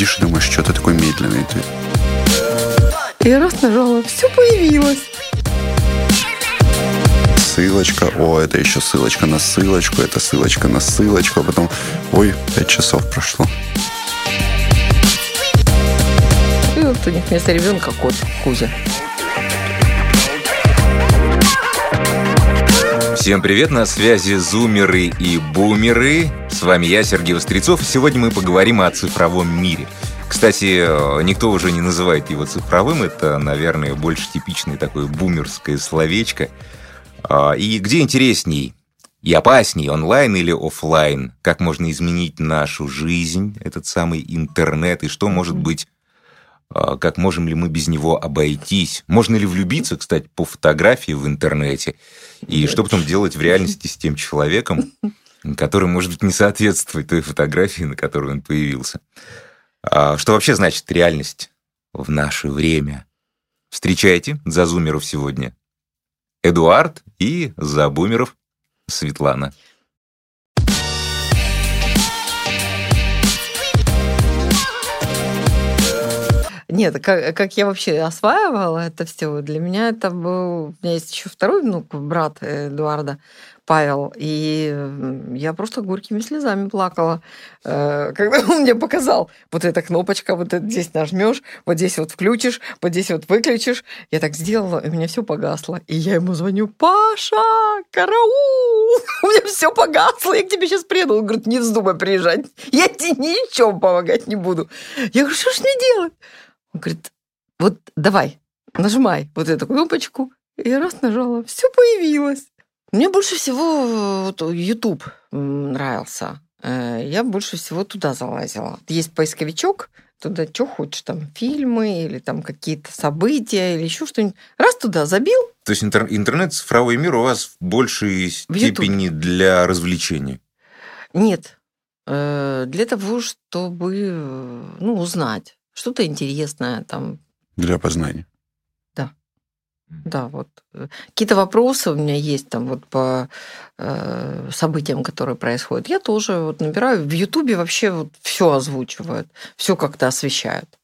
сидишь и думаешь, что ты такой медленный. Ты... Я раз нажала, все появилось. Ссылочка, о, это еще ссылочка на ссылочку, это ссылочка на ссылочку, а потом, ой, пять часов прошло. И вот у них вместо ребенка кот Кузя. Всем привет, на связи зумеры и бумеры. С вами я, Сергей Вострецов, сегодня мы поговорим о цифровом мире. Кстати, никто уже не называет его цифровым, это, наверное, больше типичное такое бумерское словечко. А, и где интересней и опасней, онлайн или офлайн? Как можно изменить нашу жизнь, этот самый интернет, и что может быть как можем ли мы без него обойтись? Можно ли влюбиться, кстати, по фотографии в интернете? И что потом делать в реальности с тем человеком, который, может быть, не соответствует той фотографии, на которой он появился? А что вообще значит реальность в наше время? Встречайте за зумеров сегодня Эдуард и за бумеров Светлана. Нет, как, как я вообще осваивала это все, для меня это был... У меня есть еще второй внук, брат Эдуарда, Павел, и я просто горькими слезами плакала, э, когда он мне показал, вот эта кнопочка, вот здесь нажмешь, вот здесь вот включишь, вот здесь вот выключишь. Я так сделала, и у меня все погасло. И я ему звоню, Паша, караул, у меня все погасло, я к тебе сейчас приеду. Он говорит, не вздумай приезжать, я тебе ничем помогать не буду. Я говорю, что ж мне делать? Он говорит, вот давай, нажимай вот эту кнопочку. И я раз нажала, все появилось. Мне больше всего YouTube нравился. Э, я больше всего туда залазила. Есть поисковичок, туда что хочешь, там фильмы или там какие-то события или еще что-нибудь. Раз туда забил. То есть интер- интернет, цифровой мир у вас в большей в степени YouTube. для развлечения? Нет. Э, для того, чтобы ну, узнать что-то интересное там. Для познания. Да. Да, вот. Какие-то вопросы у меня есть там вот по э, событиям, которые происходят. Я тоже вот набираю. В Ютубе вообще вот все озвучивают, все как-то освещают.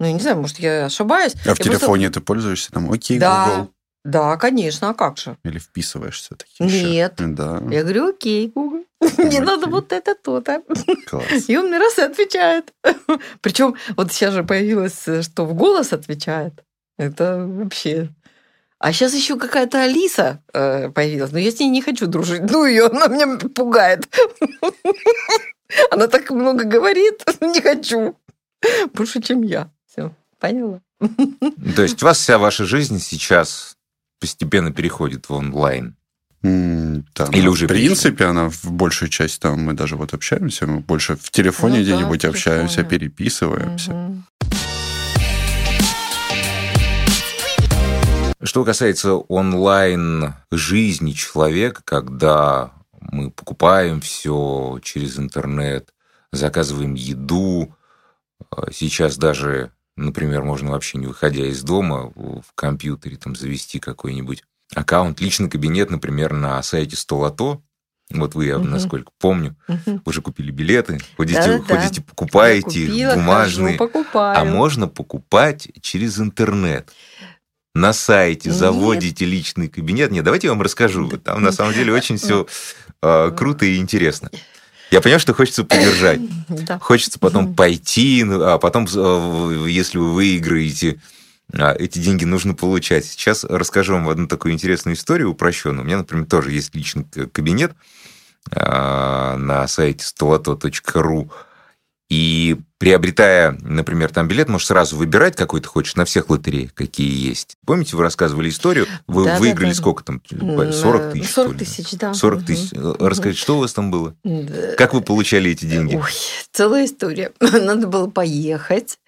Ну, я не знаю, может, я ошибаюсь. А в я телефоне просто... ты пользуешься там? Окей, да, Google. Да, конечно, а как же? Или вписываешься такие Нет. Да. Я говорю, окей, Google. Мне надо вот это то-то. Класс. И он мне раз и отвечает. Причем вот сейчас же появилось, что в голос отвечает. Это вообще... А сейчас еще какая-то Алиса э, появилась, но я с ней не хочу дружить. Ну, ее, она меня пугает. Она так много говорит, не хочу. Больше, чем я. Все, поняла? То есть у вас вся ваша жизнь сейчас постепенно переходит в онлайн? Да, Или ну, уже в принципе, она в большую часть там мы даже вот общаемся, мы больше в телефоне ну, где-нибудь да, общаемся, переписываемся. Угу. Что касается онлайн жизни человека, когда мы покупаем все через интернет, заказываем еду, а сейчас даже, например, можно вообще не выходя из дома в компьютере там завести какой-нибудь аккаунт, личный кабинет, например, на сайте Столото. Вот вы, я, угу. насколько помню, угу. уже купили билеты, ходите, да, ходите да. покупаете купила, бумажные. Хожу, покупаю. А можно покупать через интернет. На сайте Нет. заводите личный кабинет. Нет, давайте я вам расскажу. Там на самом деле очень все э, круто и интересно. Я понимаю, что хочется поддержать. Да. Хочется потом пойти, ну, а потом, э, если вы выиграете а эти деньги нужно получать. Сейчас расскажу вам одну такую интересную историю упрощенную. У меня, например, тоже есть личный кабинет а, на сайте stolato.ru. И приобретая, например, там билет, можешь сразу выбирать, какой ты хочешь на всех лотереях, какие есть. Помните, вы рассказывали историю, вы да, выиграли да, да. сколько там? 40 тысяч? 40 тысяч, да. 40 тысяч. Угу. Расскажите, что у вас там было? Как вы получали эти деньги? Ой, целая история. Надо было поехать,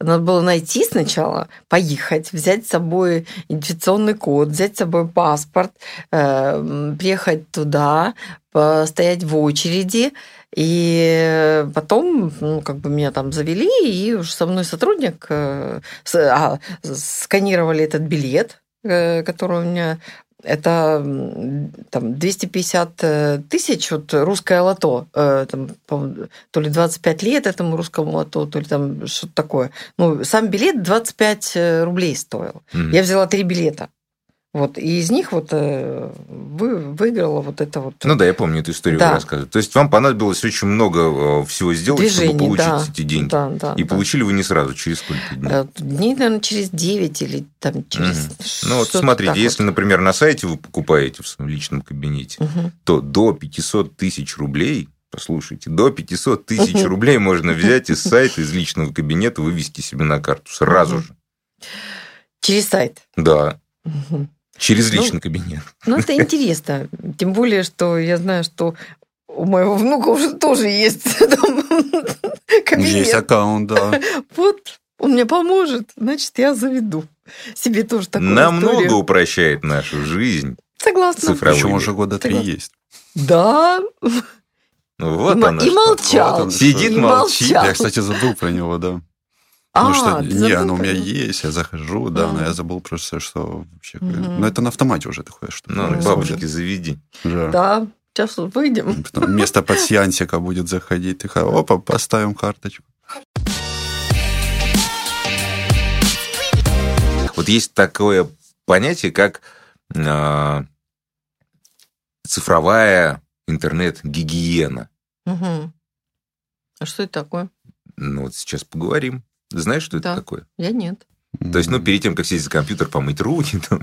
надо было найти сначала, поехать, взять с собой идентификационный код, взять с собой паспорт, э, приехать туда, постоять в очереди, и потом, ну, как бы меня там завели, и уж со мной сотрудник э, а, сканировали этот билет, э, который у меня это там 250 э, тысяч, вот русское лото, там, то ли 25 лет этому русскому лото, то ли там что-то такое. Ну, сам билет 25 э, рублей стоил. Mm-hmm. Я взяла три билета. Вот, и из них вот э, вы, выиграла вот это вот. Ну да, я помню эту историю, да. вы рассказывали. То есть вам понадобилось очень много э, всего сделать, Движений, чтобы получить да, эти деньги. Да, да, и да. получили вы не сразу, через сколько дней? Э, дней, наверное, через 9 или там через... Угу. Ну вот смотрите, если, вот. например, на сайте вы покупаете в своем личном кабинете, угу. то до 500 тысяч рублей Послушайте, до 500 тысяч рублей можно взять из сайта, из личного кабинета, вывести себе на карту сразу же. Через сайт? Да. Через ну, личный ну, кабинет. Ну, это интересно. Тем более, что я знаю, что у моего внука уже тоже есть там кабинет. Есть аккаунт, да. Вот, он мне поможет, значит, я заведу себе тоже такую Намного историю. упрощает нашу жизнь. Согласна. Причем уже года три есть. Да. Ну, вот и, она. И молчал. Вот он, Сидит, и молчит. Я, кстати, забыл про него, да. Потому а, что, не, оно у меня есть, я захожу, да, а. но я забыл просто, что вообще... Угу. Ну, это на автомате уже такое, что... Ну, бабушки, заведи. Да. да, сейчас выйдем. Потом вместо пассиансика будет заходить, ты опа, поставим карточку. Вот есть такое понятие, как э, цифровая интернет-гигиена. Угу. А что это такое? Ну, вот сейчас поговорим. Знаешь, что да. это такое? Я нет. То есть, ну, перед тем, как сесть за компьютер, помыть руки. Там.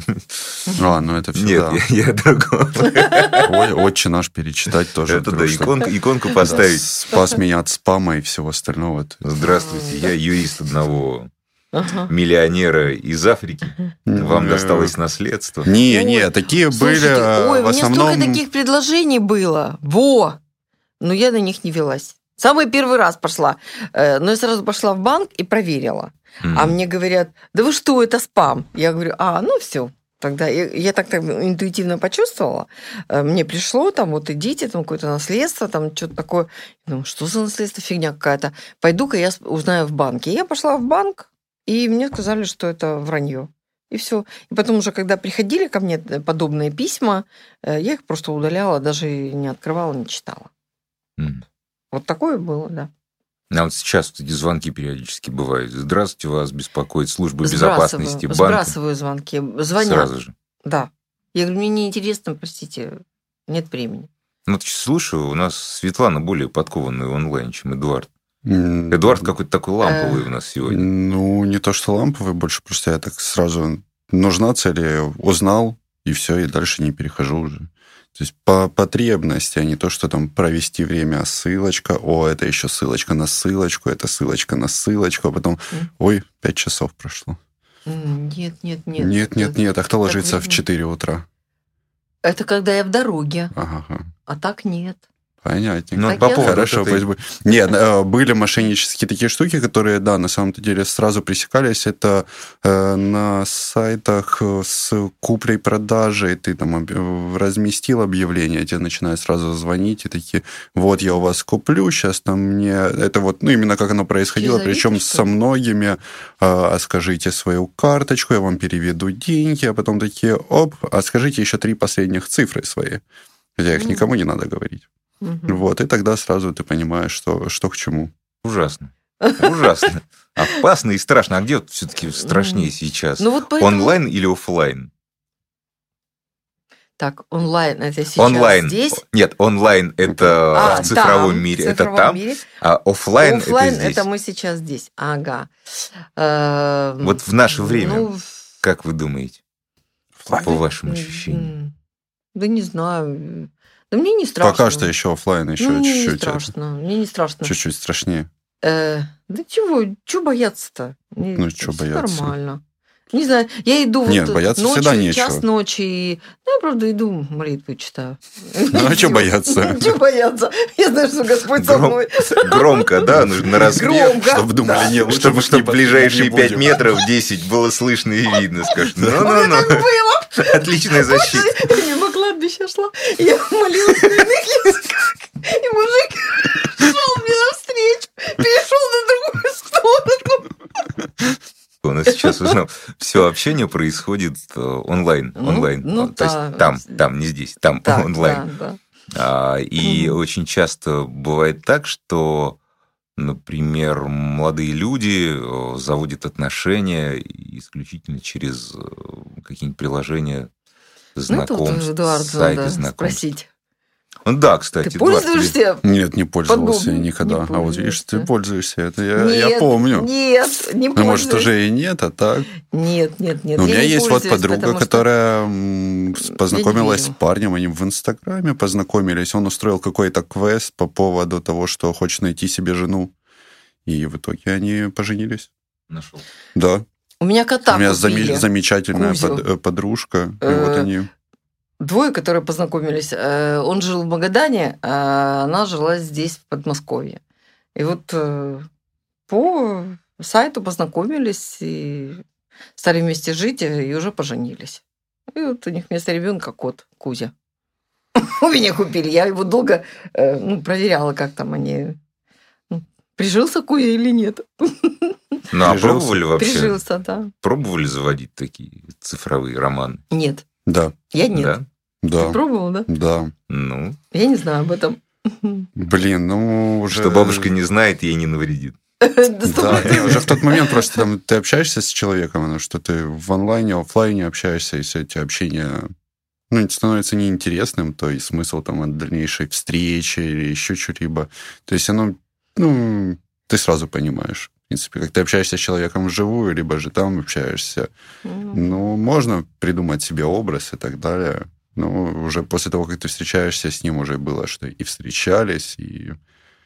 А, ну это все. Нет, да. я, я другого. Ой, отче наш перечитать тоже. Это да, иконку, иконку поставить. Спас меня от спама и всего остального. Здравствуйте, я юрист одного миллионера из Африки. Вам досталось наследство. Не, не, такие были а, Ой, у меня столько таких предложений было. Во! Но я на них не велась. Самый первый раз пошла. Э, но я сразу пошла в банк и проверила. Mm-hmm. А мне говорят, да вы что, это спам. Я говорю, а, ну все, Тогда я, я так, так интуитивно почувствовала. Э, мне пришло там вот идите, там какое-то наследство, там что-то такое. Ну, что за наследство, фигня какая-то. Пойду-ка я узнаю в банке. Я пошла в банк, и мне сказали, что это вранье. И все. И потом уже, когда приходили ко мне подобные письма, э, я их просто удаляла, даже не открывала, не читала. Mm. Вот такое было, да. А вот сейчас эти звонки периодически бывают. Здравствуйте, вас беспокоит служба безопасности банка. Сбрасываю звонки. Звонят. Сразу же. Да. Я говорю, мне неинтересно, простите, нет времени. Ну, слушаю, у нас Светлана более подкованная онлайн, чем Эдуард. Эдуард какой-то такой ламповый у нас сегодня. Ну, не то, что ламповый, больше просто я так сразу нужна цель, я узнал, и все, и дальше не перехожу уже. То есть по потребности, а не то, что там провести время, ссылочка, о, это еще ссылочка на ссылочку, это ссылочка на ссылочку, а потом, ой, пять часов прошло. Нет, нет, нет. Нет, нет, нет. А кто ложится в 4 утра? Это когда я в дороге. Ага. А так нет. Понятненько. Ну, по поводу Хорошо, пусть будет. Нет, э, были мошеннические такие штуки, которые, да, на самом деле сразу пресекались. Это э, на сайтах с куплей-продажей ты там разместил объявление, тебе начинают сразу звонить и такие, вот я у вас куплю, сейчас там мне... Это вот, ну, именно как оно происходило, причем со многими, а скажите свою карточку, я вам переведу деньги, а потом такие, оп, а скажите еще три последних цифры свои. Хотя их никому не надо говорить. Угу. Вот, и тогда сразу ты понимаешь, что, что к чему. Ужасно. Ужасно. Опасно и страшно. А где вот все-таки страшнее сейчас? Ну, вот поэтому... Онлайн или офлайн? Так, онлайн это сейчас онлайн. здесь? Нет, онлайн это а, в цифровом там, мире, в цифровом это там, мире. а офлайн, офлайн это здесь. это мы сейчас здесь. Ага. Эм, вот в наше время, ну, как вы думаете, по вашим ощущениям? Да не знаю. Да мне не страшно. Пока что еще офлайн, еще ну, чуть-чуть. Мне не страшно. Мне не страшно. Чуть-чуть страшнее. Э, да чего, чего бояться-то? Ну, что бояться? Нормально. Не знаю, я иду Нет, вот бояться ночью, всегда нечего. час ночи, и... ну, я, правда, иду, молитву читаю. Ну, а что бояться? Что бояться? Я знаю, что Господь со мной. Громко, да, нужно на размер. Громко. Чтобы думали, не Чтобы, чтобы ближайшие пять метров, 10 было слышно и видно, скажешь. Ну-ну-ну. Отличная защита. Кладбища шла, я молилась на иных языках, и мужик шел мне навстречу, перешел на другую сторону. У нас сейчас узнал. Все общение происходит э, онлайн. Ну, онлайн. ну То да. есть там, там, не здесь, там Так, онлайн. да, да. А, И Мгм. очень часто бывает так, что, например, молодые люди э, заводят отношения исключительно через э, какие-нибудь приложения Ну, это вот знакомств, Эдуарду сайты знакомств. спросить. Ну да, кстати, Ты Эдуард, пользуешься? Нет, не пользовался Подобным никогда. не а вот видишь, ты пользуешься. Это я, я Нет, помню. Нет, не Ну, может, пользуюсь. уже и нет, а так. Нет, нет, нет. Но у я меня не есть вот пользуюсь, подруга, что- которая познакомилась с парнем, они в Инстаграме познакомились. Он устроил какой-то квест по поводу того, что хочет найти себе жену. И в итоге они поженились. нашел. Да. У меня кота у меня купили. заме- замечательная под- э, подружка. И Э, вот они... Двое, которые познакомились. э, Он жил в Магадане, а она жила здесь, в Подмосковье. И вот по сайту познакомились и стали вместе жить, и уже поженились. И вот у них вместо ребенка кот Кузя. У меня купили. Я его долго ну, проверяла, как там они... Прижился Кузя или нет? Ну, а Прижился. пробовали вообще? Прижился, да. Пробовали заводить такие цифровые романы? Нет. Да, Я нет. Да? да, Ты пробовал, да? да. Ну, Я не знаю об этом. Блин, ну уже... что бабушка не знает, ей не навредит. Да, ты уже в тот момент просто там ты общаешься с человеком, ну, что ты в онлайне, офлайне общаешься, и все эти общения ну, становится неинтересным, то и смысл там от дальнейшей встречи или еще что-либо. То есть оно, ну, ты сразу понимаешь. В принципе, как ты общаешься с человеком вживую, либо же там общаешься. Мгм. Ну, можно придумать себе образ и так далее. Но уже после того, как ты встречаешься с ним, уже было, что и встречались, и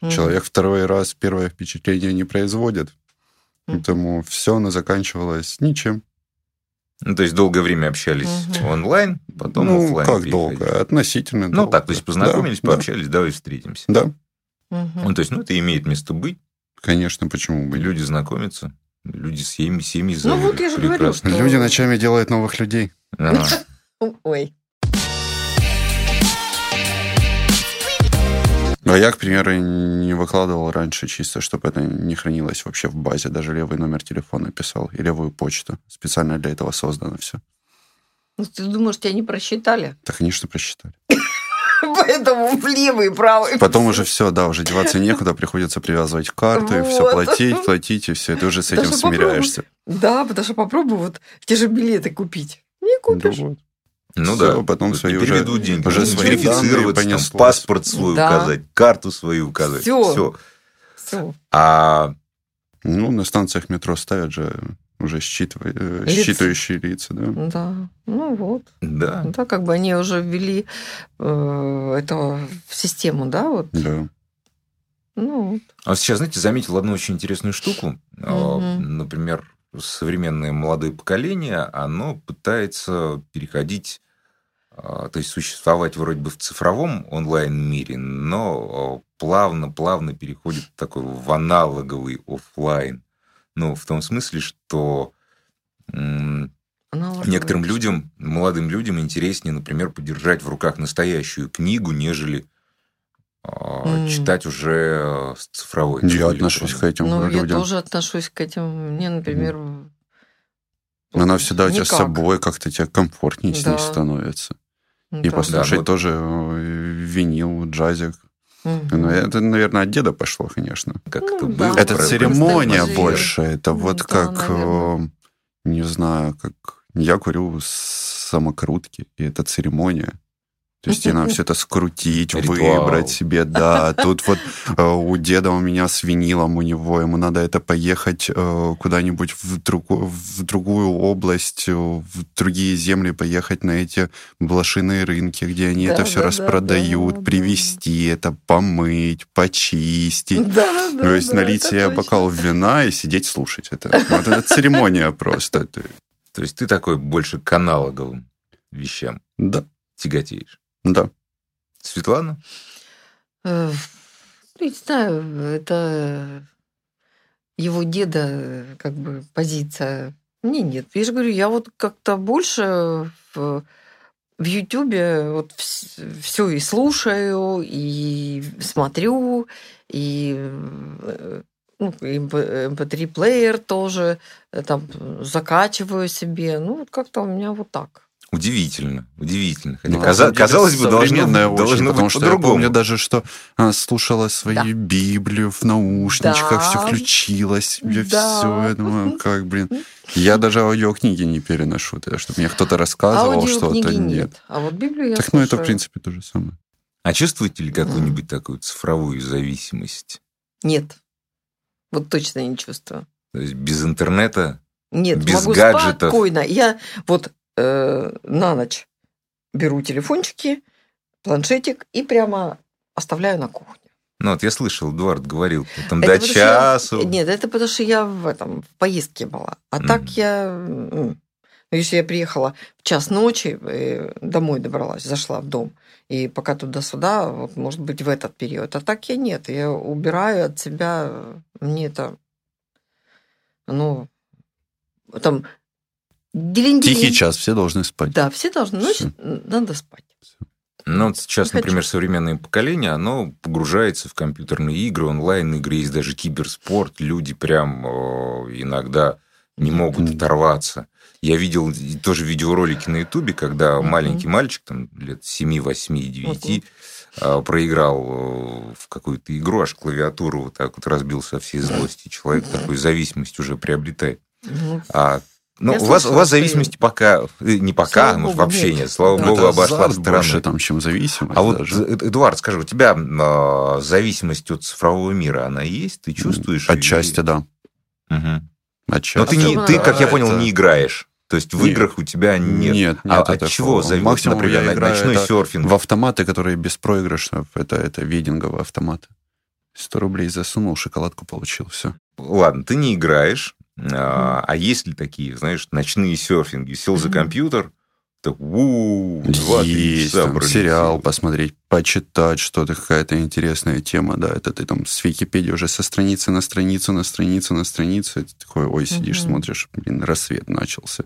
Мгм. Человек второй раз первое впечатление не производит. Мгм. Поэтому все оно заканчивалось ничем. Ну, то есть долгое время общались Мгм. онлайн, потом ну, офлайн. как долго? Относительно Ну, долго. так, то есть познакомились, Да, пообщались, давай встретимся. Да, Мгм. Ну, то есть, ну, это имеет место быть. конечно, почему бы. Люди знакомятся, люди с семьями, семьи Ну, вот я же говорю, что- Люди ночами делают новых людей. Ой. А я, к примеру, не выкладывал раньше чисто, чтобы это не хранилось вообще в базе. Даже левый номер телефона писал и левую почту. Специально для этого создано все. Ну, ты думаешь, тебя не просчитали? Да, конечно, просчитали. Поэтому в левый и правый. Потом уже все, да, уже деваться некуда, приходится привязывать карты, все Вот. платить, платить, и все. Ты уже с этим Даже попробуй. смиряешься. Да, потому что попробуй вот те же билеты купить. Не купишь. Да вот. Ну Всё, да. потом свои уже- деньги, уже верифицироваться, там, паспорт свой Да. указать, карту свою указать. Всё. Все. Все. А Ну, на станциях метро ставят же уже считывая- э, Лица. считающие лица, да. Да. Ну вот. да, Да, как бы они уже ввели э, это в систему, да, вот. Да. Ну, вот. А вот сейчас, знаете, заметил одну очень интересную штуку. Мгм. Например, современное молодое поколение, оно пытается переходить, а, то есть существовать вроде бы в цифровом онлайн-мире, но плавно-плавно переходит в такой в аналоговый офлайн. Ну, в том смысле, что некоторым людям, молодым людям интереснее, например, подержать в руках настоящую книгу, нежели а, читать уже э, с цифровой. Я отношусь к этим Ну, я людям. тоже отношусь к этим. Мне, например... Она всегда у тебя с собой как-то тебе комфортнее с ней Да. становится. И Да. послушать вот. тоже э, винил, джазик. Ну, это, наверное, от деда пошло, конечно. Как Ну, это да. было. Это церемония больше. Это Ну, вот да, как, наверное. э, не знаю, как я курю самокрутки, и это церемония. То есть тебе надо все это скрутить, Ритуал. выбрать себе, да. Тут вот э, у деда у меня с винилом у него, ему надо это поехать э, куда-нибудь в, другу- в другую область, э, в другие земли, поехать на эти блошиные рынки, где они Да, это все да, да, распродают, да, привезти это, помыть, почистить. То есть налить себе бокал вина и сидеть слушать это. Вот это церемония просто. То есть ты такой больше к аналоговым вещам Да, тяготеешь. Да. Светлана? Э, ну, Не знаю, это его деда, как бы, позиция. Мне нет. Я же говорю, я вот как-то больше в, в Ютубе вот все и слушаю, и смотрю, и э, ну, MP3-плеер тоже, э, там, закачиваю себе. Ну, вот как-то у меня вот так. Удивительно, удивительно. Хотя, ну, каза- казалось бы, должно, очень, должно потому быть что по-другому. Я помню даже, что она слушала свою да. Библию в наушничках, да. все включилось, да. все. Я думаю, как, блин. Я даже аудиокниги не переношу, чтобы мне кто-то рассказывал что-то. Нет. А вот Библию я Так, слушаю. ну, это, в принципе, то же самое. А чувствуете ли какую-нибудь такую цифровую зависимость? Нет. Вот точно не чувствую. То есть без интернета? Нет, без могу гаджетов. спокойно. Я вот э, на ночь беру телефончики, планшетик и прямо оставляю на кухне. Ну, вот я слышал, Эдуард говорил, там это до часу. Я, нет, это потому что я в этом в поездке была. А mm. так я... Ну, если я приехала в час ночи, э, домой добралась, зашла в дом, и пока туда-сюда, вот, может быть, в этот период. А так я нет. Я убираю от себя, мне это, ну, там Тихий час, все должны спать. Да, все должны. Значит, надо спать. Ну, вот сейчас, Не например, хочу. современное поколение, оно погружается в компьютерные игры, онлайн-игры, есть даже киберспорт. Люди прям иногда не могут оторваться. Я видел тоже видеоролики на Ютубе, когда mm-hmm. маленький мальчик, там, лет 7, 8, 9, mm-hmm. проиграл в какую-то игру, аж клавиатуру вот так вот разбил со всей злости. Человек такой зависимость уже приобретает. Mm-hmm. А ну, у вас, у вас зависимости пока, э, не пока, ну, вообще нет. нет. Слава да. богу, обошла стороной. больше, там, чем зависимость. А даже. вот, Эдуард, скажи, у тебя э, зависимость от цифрового мира, она есть? Ты чувствуешь? Отчасти, или... да. Угу. Отчасти. Но ты, не, ты, как я понял, это... не играешь. То есть в нет. играх у тебя нет. Нет, а нет. А от чего зависит, Максимум например, я играю ночной серфинг? В автоматы, которые беспроигрышные, это, это видинговые автоматы. 100 рублей засунул, шоколадку получил, все. Ладно, ты не играешь, а, а есть ли такие, знаешь, ночные серфинги? Сел за компьютер, так, у два Есть, часа там, сериал посмотреть, почитать что-то, какая-то интересная тема, да, это ты там с Википедии уже со страницы на страницу, на страницу, на страницу, и ты такой, ой, сидишь, mm-hmm. смотришь, блин, рассвет начался.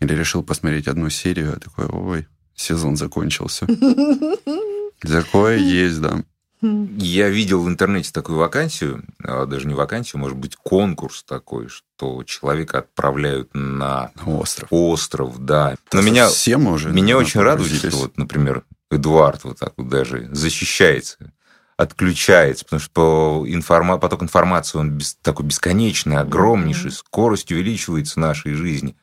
Или решил посмотреть одну серию, а такой, ой, сезон закончился. Такое есть, да. Я видел в интернете такую вакансию, а, даже не вакансию, может быть, конкурс такой, что человека отправляют на остров. Остров, да. Но меня, все уже меня очень радует, что вот, например, Эдуард вот так вот даже защищается, отключается, потому что информа... поток информации, он без... такой бесконечный, огромнейший, скорость увеличивается в нашей жизни.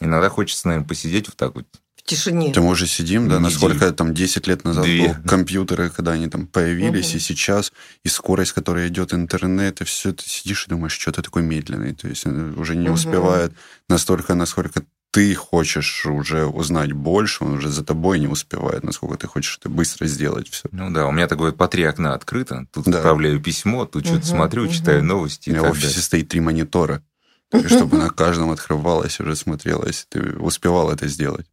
Иногда хочется, наверное, посидеть вот так вот тишине. Мы уже сидим, да, Неделю. насколько там 10 лет назад Две. был компьютеры, когда они там появились, угу. и сейчас, и скорость, которая идет интернет, и все, ты сидишь и думаешь, что ты такой медленный, то есть э, уже не угу. успевает настолько, насколько ты хочешь уже узнать больше, он уже за тобой не успевает, насколько ты хочешь это быстро сделать все. Ну да, у меня такое по три окна открыто, тут да. отправляю письмо, тут угу, что-то смотрю, угу. читаю новости. У меня в офисе далее. стоит три монитора, чтобы на каждом открывалось, уже смотрелось, ты успевал это сделать.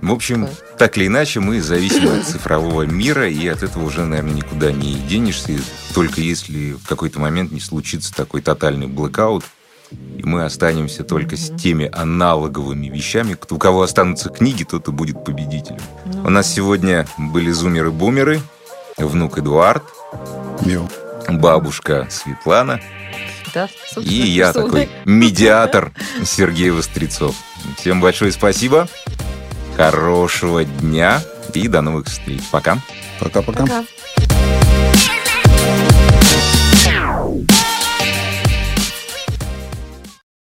В общем, так или иначе, мы зависим от цифрового мира, и от этого уже, наверное, никуда не денешься, только если в какой-то момент не случится такой тотальный блэкаут, и мы останемся только с теми аналоговыми вещами. У кого останутся книги, тот и будет победителем. У нас сегодня были зумеры-бумеры, внук Эдуард, Йо. бабушка Светлана, да, и я такой медиатор Сергей Вострецов. Всем большое спасибо. Хорошего дня и до новых встреч. Пока. Пока-пока.